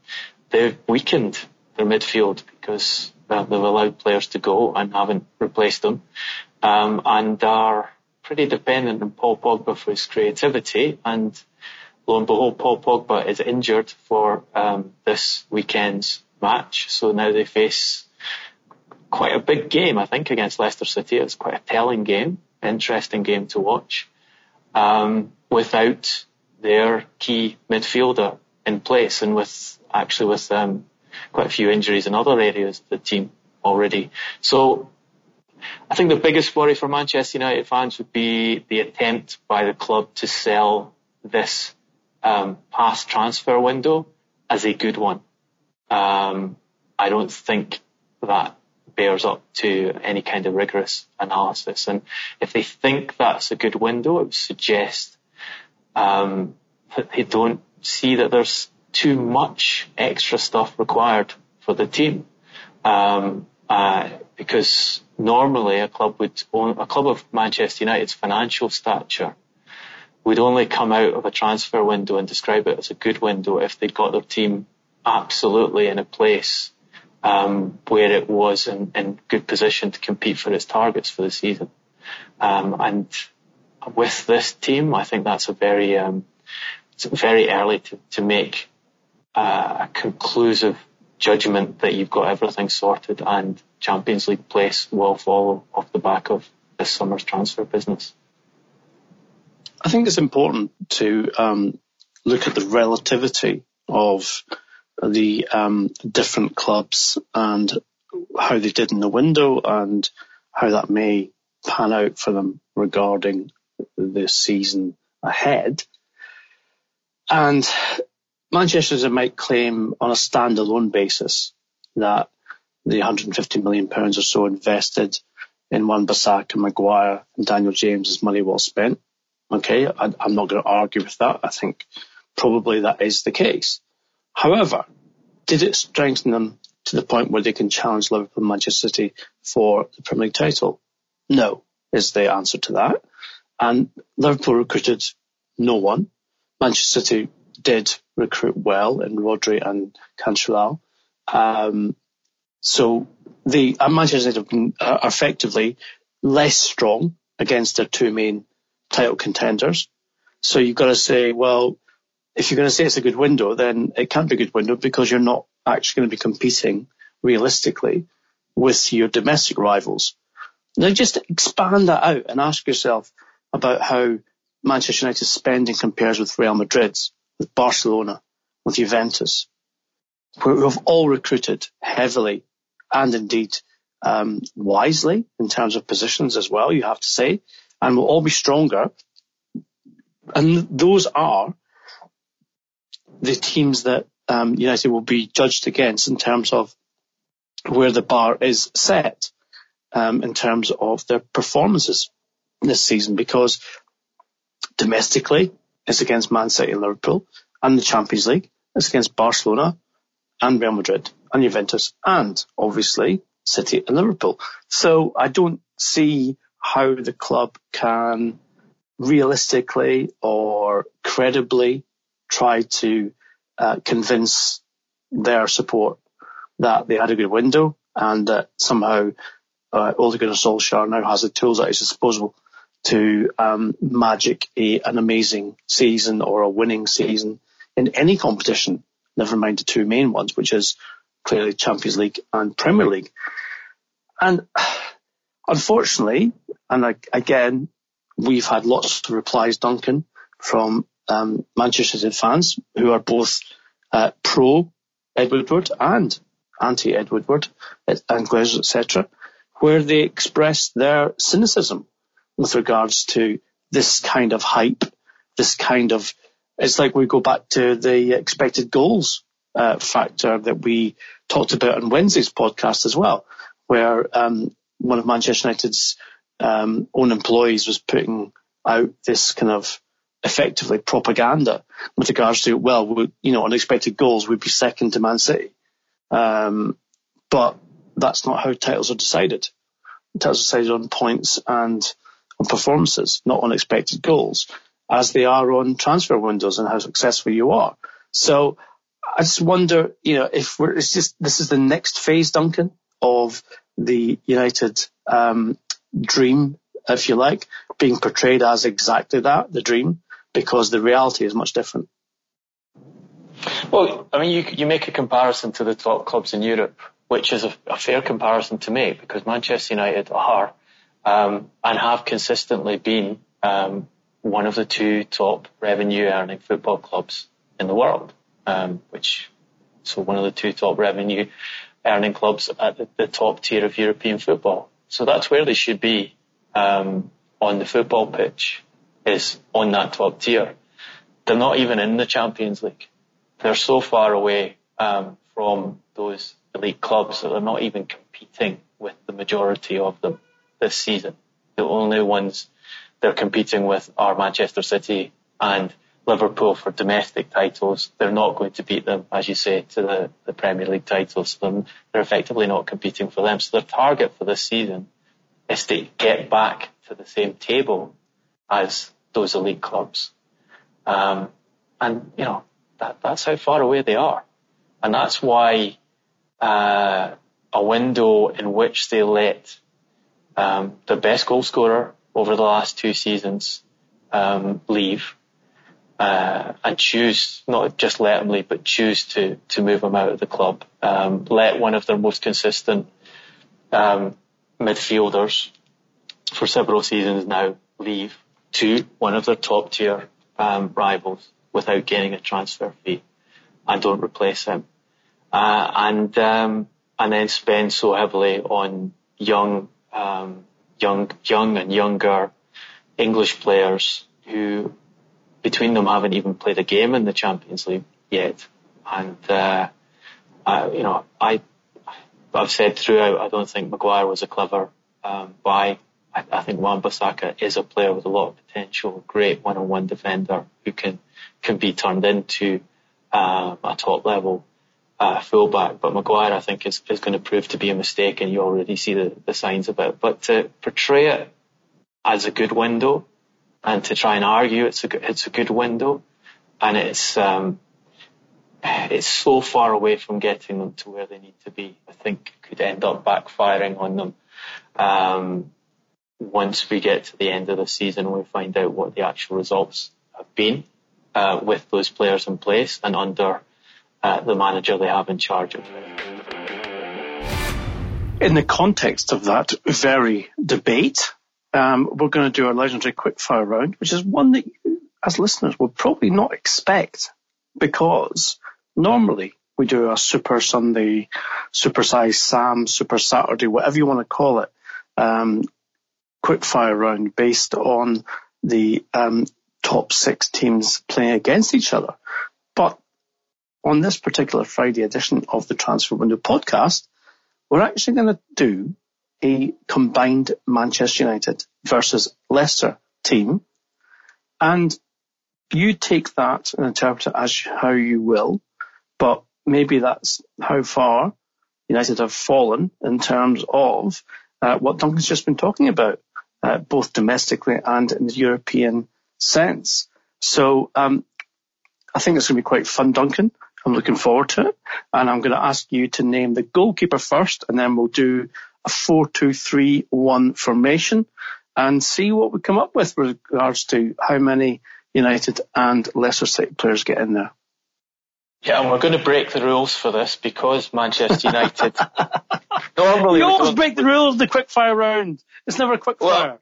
they've weakened their midfield because uh, they've allowed players to go and haven't replaced them, um, and are pretty dependent on Paul Pogba for his creativity. And lo and behold, Paul Pogba is injured for um, this weekend's match, so now they face quite a big game, I think, against Leicester City. It's quite a telling game, interesting game to watch um, without their key midfielder in place and with actually with um, quite a few injuries in other areas of the team already. So I think the biggest worry for Manchester United fans would be the attempt by the club to sell this um, past transfer window as a good one. Um, I don't think that bears up to any kind of rigorous analysis. And if they think that's a good window, it would suggest um, that they don't see that there's too much extra stuff required for the team. Um, uh, because normally a club would own, a club of Manchester United's financial stature would only come out of a transfer window and describe it as a good window if they'd got their team absolutely in a place um, where it was in, in, good position to compete for its targets for the season. Um, and with this team, I think that's a very, um, it's very early to, to make uh, a conclusive judgment that you've got everything sorted and Champions League place will follow off the back of this summer's transfer business. I think it's important to um, look at the relativity of the um, different clubs and how they did in the window and how that may pan out for them regarding the season ahead. And Manchester might claim on a standalone basis that the 150 million pounds or so invested in Wan-Bissaka and Maguire and Daniel James is money well spent. Okay, I, I'm not going to argue with that. I think probably that is the case. However, did it strengthen them to the point where they can challenge Liverpool and Manchester City for the Premier League title? No, is the answer to that. And Liverpool recruited no one. Manchester City did recruit well in Rodri and Cancelo. Um, so the Manchester United have been uh, effectively less strong against their two main title contenders. So you've got to say, well, if you're going to say it's a good window, then it can't be a good window because you're not actually going to be competing realistically with your domestic rivals. Now just expand that out and ask yourself about how Manchester United's spending compares with Real Madrid's, with Barcelona, with Juventus, who have all recruited heavily and indeed um, wisely in terms of positions as well, you have to say, and will all be stronger. And those are the teams that um, United will be judged against in terms of where the bar is set um, in terms of their performances this season because domestically it's against Man City and Liverpool and the Champions League it's against Barcelona and Real Madrid and Juventus and obviously City and Liverpool. So I don't see how the club can realistically or credibly try to uh, convince their support that they had a good window and that somehow uh, Ole Gunnar Solskjaer now has the tools at his disposal to um, magic a, an amazing season or a winning season in any competition, never mind the two main ones, which is clearly Champions League and Premier League. And unfortunately, and again, we've had lots of replies, Duncan, from um, Manchester United fans who are both uh, pro Ed Woodward and anti Ed Woodward and Glazers, etc., where they express their cynicism with regards to this kind of hype, this kind of it's like we go back to the expected goals uh, factor that we talked about on Wednesday's podcast as well, where um, one of Manchester United's um, own employees was putting out this kind of effectively propaganda with regards to, well, we, you know, unexpected goals would be second to Man City. Um, but that's not how titles are decided. Titles are decided on points and on performances, not on expected goals, as they are on transfer windows and how successful you are. So I just wonder, you know, if we're, it's just, this is the next phase, Duncan, of the United um, dream, if you like, being portrayed as exactly that, the dream, because the reality is much different. Well, I mean, you, you make a comparison to the top clubs in Europe, which is a, a fair comparison to make because Manchester United are um, and have consistently been um, one of the two top revenue earning football clubs in the world, um, which so one of the two top revenue earning clubs at the, the, top tier of European football. So that's where they should be um, on the football pitch is on that top tier. They're not even in the Champions League. They're so far away um, from those elite clubs that they're not even competing with the majority of them this season. The only ones they're competing with are Manchester City and Liverpool for domestic titles. They're not going to beat them, as you say, to the, the Premier League titles. They're, they're effectively not competing for them. So their target for this season is to get back to the same table as those elite clubs. Um, and, you know, that, that's how far away they are. And that's why uh, a window in which they let um, the best goal scorer over the last two seasons um, leave uh, and choose not just let him leave, but choose to to move him out of the club. Um, let one of their most consistent um, midfielders for several seasons now leave to one of their top tier um, rivals without getting a transfer fee, and don't replace him, uh, and um, and then spend so heavily on young um, young young and younger English players who between them haven't even played a game in the Champions League yet. And, uh, I, you know, I, I've said throughout, I don't think Maguire was a clever um, buy. I, I think Wan-Bissaka is a player with a lot of potential, great one-on-one defender who can can be turned into uh, a top level uh, fullback. But Maguire, I think, is, is going to prove to be a mistake, and you already see the, the signs of it. But to portray it as a good window and to try and argue it's a it's a good window, and it's um, it's so far away from getting them to where they need to be. I think could end up backfiring on them. Um, once we get to the end of the season, we find out what the actual results have been uh, with those players in place and under uh, the manager they have in charge of. In the context of that very debate, um, we're going to do our legendary quickfire round, which is one that you, as listeners, would probably not expect because normally we do a Super Sunday, Super Size Sam, Super Saturday, whatever you want to call it, um, quickfire round based on the um, top six teams playing against each other. But on this particular Friday edition of the Transfer Window podcast, we're actually going to do a combined Manchester United versus Leicester team. And you take that and interpret it as how you will, but maybe that's how far United have fallen in terms of uh, what Duncan's just been talking about, uh, both domestically and in the European sense. So um, I think it's going to be quite fun, Duncan. I'm looking forward to it. And I'm going to ask you to name the goalkeeper first, and then we'll do a 4-2-3-1 formation and see what we come up with with regards to how many United and Leicester City players get in there. Yeah, and we're going to break the rules for this because Manchester United. normally, you always break the rules of the quickfire round. It's never a quickfire. Well,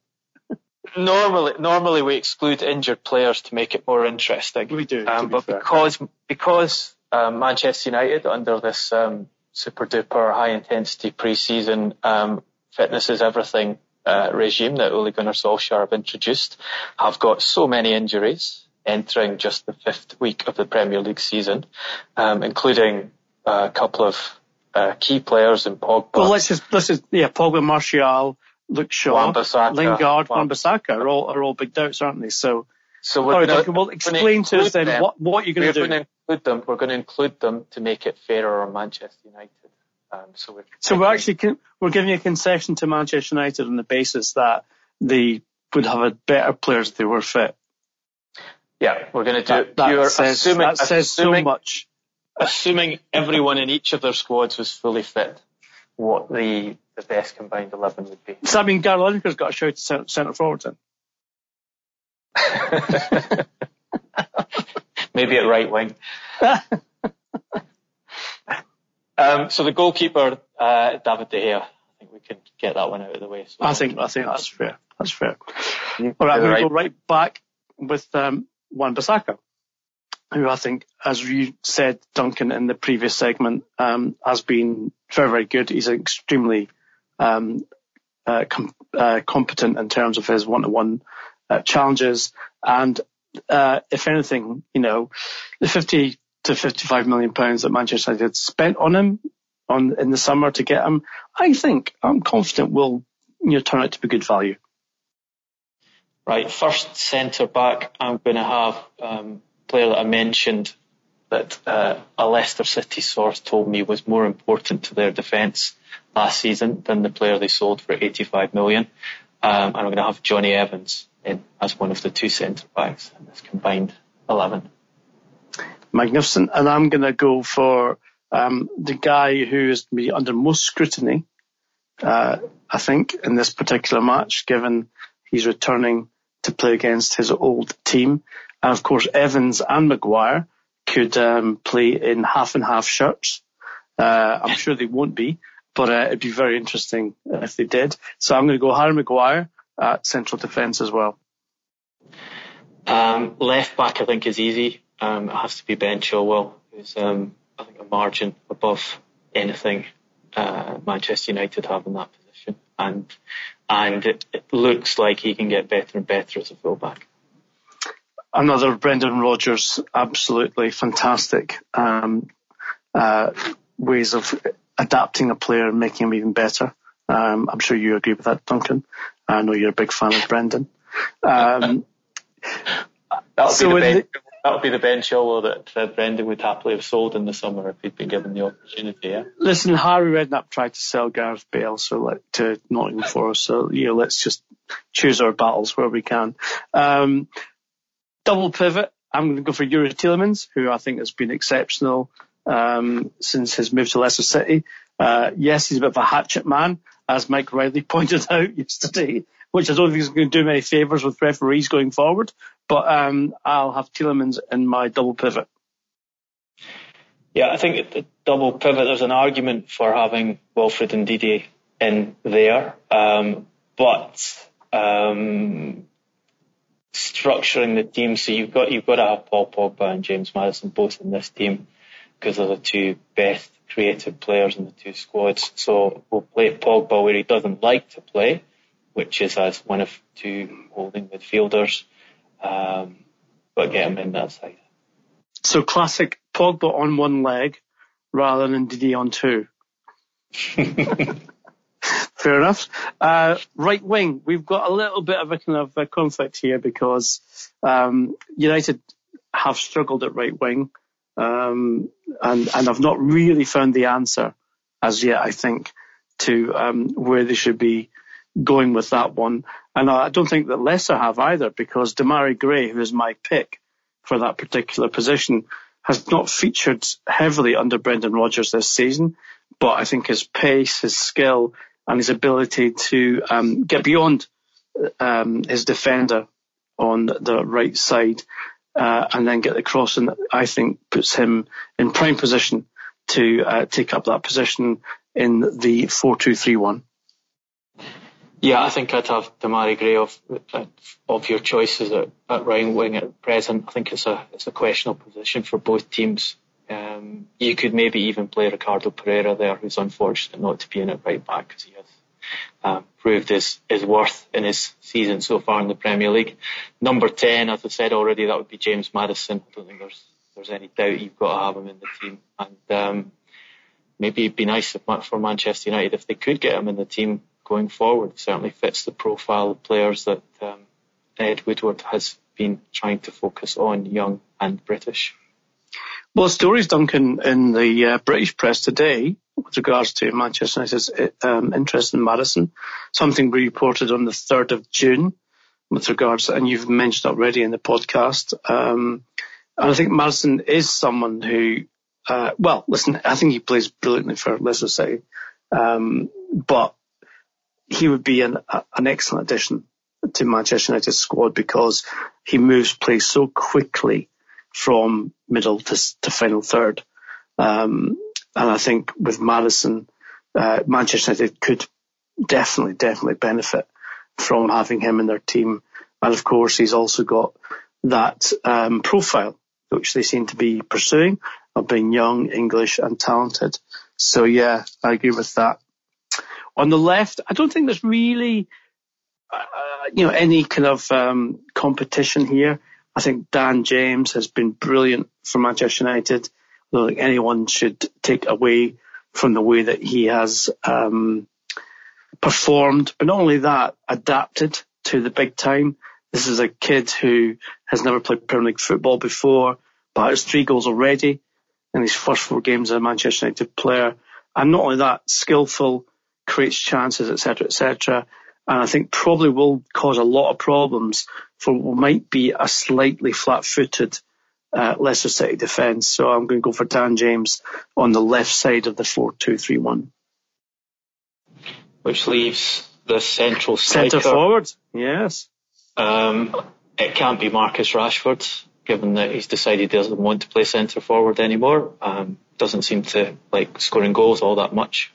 normally, normally we exclude injured players to make it more interesting. We do, um, but because because um, Manchester United under this um, super duper high intensity pre-season um, fitness is everything uh, regime that Ole Gunnar Solskjaer have introduced have got so many injuries entering just the fifth week of the Premier League season, um, including a couple of uh, key players in Pogba. Well, let's just let's just yeah, Pogba, Martial, Luke Shaw, Lingard, Wan-Bissaka are all are all big doubts, aren't they? So. So we're gonna, well, explain to us then them. what, what you're going to do. Going to include them. We're going to include them to make it fairer on Manchester United. Um, so we're, so we're actually we're giving a concession to Manchester United on the basis that they would have a better players if they were fit. Yeah, we're going to do. That, that says, assuming, that says assuming, so much. Assuming everyone in each of their squads was fully fit, what the the best combined eleven would be. Does that mean Gary Lineker's got a shout to centre forward then? Maybe at right wing. um, so the goalkeeper, uh, David De Gea. I think we can get that one out of the way. So I think I think that's fair. That's fair. All right, we're going to go right back with um, Wan-Bissaka, who I think, as you said, Duncan, in the previous segment, um, has been very, very good. He's extremely um, uh, com- uh, competent in terms of his one-to-one uh, challenges. And uh, if anything, you know, the 50 to 55 million pounds that Manchester United spent on him on in the summer to get him, I think I'm confident will you know turn out to be good value. Right, first centre back, I'm going to have um, player that I mentioned that uh, a Leicester City source told me was more important to their defence last season than the player they sold for 85 million. Um, and I'm going to have Jonny Evans in as one of the two centre backs in this combined 11. Magnificent. And I'm going to go for um, the guy who is under most scrutiny, uh, I think, in this particular match, given he's returning to play against his old team. And of course, Evans and Maguire could um, play in half and half shirts. Uh, I'm sure they won't be, but uh, it'd be very interesting if they did. So I'm going to go Harry Maguire at central defence as well. Um, left back, I think, is easy. Um, it has to be Ben Chilwell, who's um, I think a margin above anything uh, Manchester United have in that position, and and it, it looks like he can get better and better as a fullback. Another Brendan Rodgers, absolutely fantastic um, uh, ways of adapting a player and making him even better. Um, I'm sure you agree with that, Duncan. I know you're a big fan of Brendan. Um, That'll so be the best that would be the Ben Chilwell that uh, Brendan would happily have sold in the summer if he'd been given the opportunity. Yeah. Listen, Harry Redknapp tried to sell Gareth Bale so like, to Nottingham Forest. So yeah, let's just choose our battles where we can. Um, double pivot. I'm going to go for Youri Tielemans, who I think has been exceptional um, since his move to Leicester City. Uh, yes, he's a bit of a hatchet man, as Mike Riley pointed out yesterday which I don't think is going to do many favours with referees going forward. But um, I'll have Tielemans in my double pivot. Yeah, I think the double pivot, there's an argument for having Wilfred Ndidi in there. Um, but um, structuring the team, so you've got you've got to have Paul Pogba and James Maddison both in this team because they're the two best creative players in the two squads. So we'll play Pogba where he doesn't like to play, which is as one of two holding midfielders, um, but get him in that side. So classic Pogba on one leg rather than Ndidi on two. Fair enough. Uh, right wing, we've got a little bit of a kind of a conflict here because um, United have struggled at right wing, um, and and I've not really found the answer as yet. I think to um, where they should be going with that one. And I don't think that Leicester have either because Demarai Gray, who is my pick for that particular position, has not featured heavily under Brendan Rodgers this season. But I think his pace, his skill, and his ability to um, get beyond um, his defender on the right side uh, and then get the cross, and I think puts him in prime position to uh, take up that position in the four-two-three-one. Yeah, I think I'd have Demarai Gray of of your choices at, at right wing at present. I think it's a it's a questionable position for both teams. Um, you could maybe even play Ricardo Pereira there, who's unfortunate not to be in at right back because he has um, proved his, his worth in his season so far in the Premier League. Number 10, as I said already, that would be James Maddison. I don't think there's there's any doubt you've got to have him in the team. And um, maybe it'd be nice if, for Manchester United if they could get him in the team going forward. Certainly fits the profile of players that um, Ed Woodward has been trying to focus on, young and British. Well, stories, Duncan, in the uh, British press today with regards to Manchester United's um, interest in Maddison, something reported on the 3rd of June with regards, and you've mentioned already in the podcast. Um, and I think Maddison is someone who, uh, well, listen, I think he plays brilliantly for Leicester City, um, but he would be an, an excellent addition to Manchester United's squad because he moves play so quickly from middle to, to final third. Um, and I think with Maddison, uh, Manchester United could definitely, definitely benefit from having him in their team. And of course, he's also got that um, profile, which they seem to be pursuing, of being young, English, and talented. So yeah, I agree with that. On the left, I don't think there's really, uh, you know, any kind of um, competition here. I think Dan James has been brilliant for Manchester United. I don't think anyone should take away from the way that he has um, performed, but not only that, adapted to the big time. This is a kid who has never played Premier League football before, but has three goals already in his first four games as a Manchester United player. And not only that, skillful, creates chances, etc., etc and I think probably will cause a lot of problems for what might be a slightly flat-footed uh, Leicester City defence. So I'm going to go for Dan James on the left side of the 4-2-3-1. Which leaves the central. Centre forward, yes. Um, it can't be Marcus Rashford, given that he's decided he doesn't want to play centre forward anymore. Um, doesn't seem to like scoring goals all that much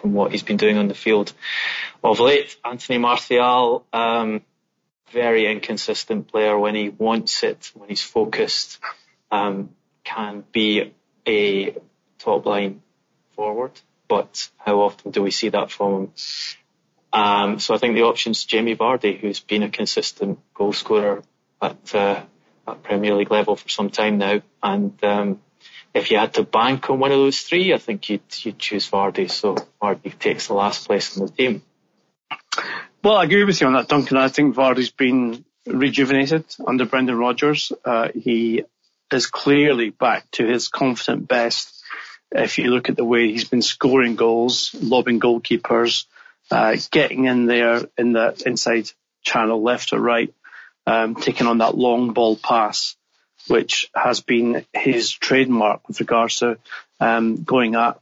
from what he's been doing on the field of late. Anthony Martial, um, very inconsistent player when he wants it, when he's focused, um, can be a top line forward, but how often do we see that from him? Um, so I think the option's Jamie Vardy, who's been a consistent goal scorer at, uh, at Premier League level for some time now, and um, if you had to bank on one of those three, I think you'd, you'd choose Vardy. So Vardy takes the last place in the team. Well, I agree with you on that, Duncan. I think Vardy's been rejuvenated under Brendan Rodgers. Uh, he is clearly back to his confident best. If you look at the way he's been scoring goals, lobbing goalkeepers, uh, getting in there in the inside channel, left or right, um, taking on that long ball pass which has been his trademark with regards to um, going at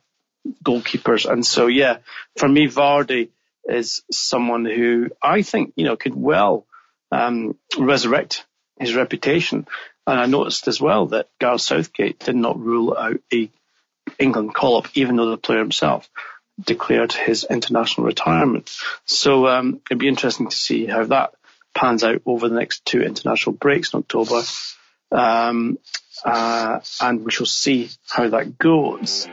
goalkeepers. And so, yeah, for me, Vardy is someone who I think, you know, could well um, resurrect his reputation. And I noticed as well that Gareth Southgate did not rule out a England call-up, even though the player himself declared his international retirement. So um, it'd be interesting to see how that pans out over the next two international breaks in October um, uh, and we shall see how that goes.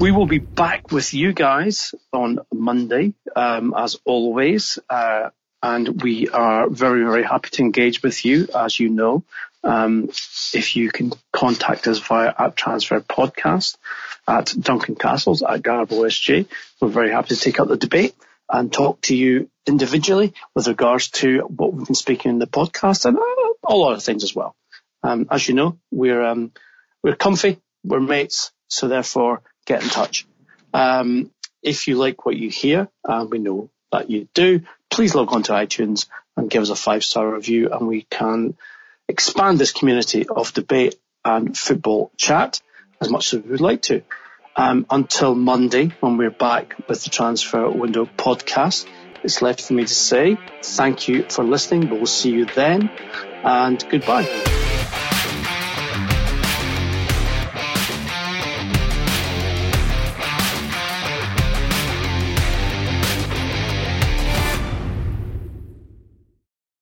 We will be back with you guys on Monday, um, as always. Uh, and we are very, very happy to engage with you, as you know. Um, if you can contact us via at Transfer Podcast, at Duncan Castles, at Garbo SJ, we're very happy to take up the debate and talk to you individually with regards to what we've been speaking in the podcast and uh, a lot of things as well. Um, as you know, we're um, we're comfy, we're mates, so therefore get in touch. Um, if you like what you hear, and we know that you do, please log on to iTunes and give us a five star review, and we can expand this community of debate and football chat as much as we would like to. Um, until Monday, when we're back with the Transfer Window podcast, it's left for me to say thank you for listening. but We'll see you then and goodbye.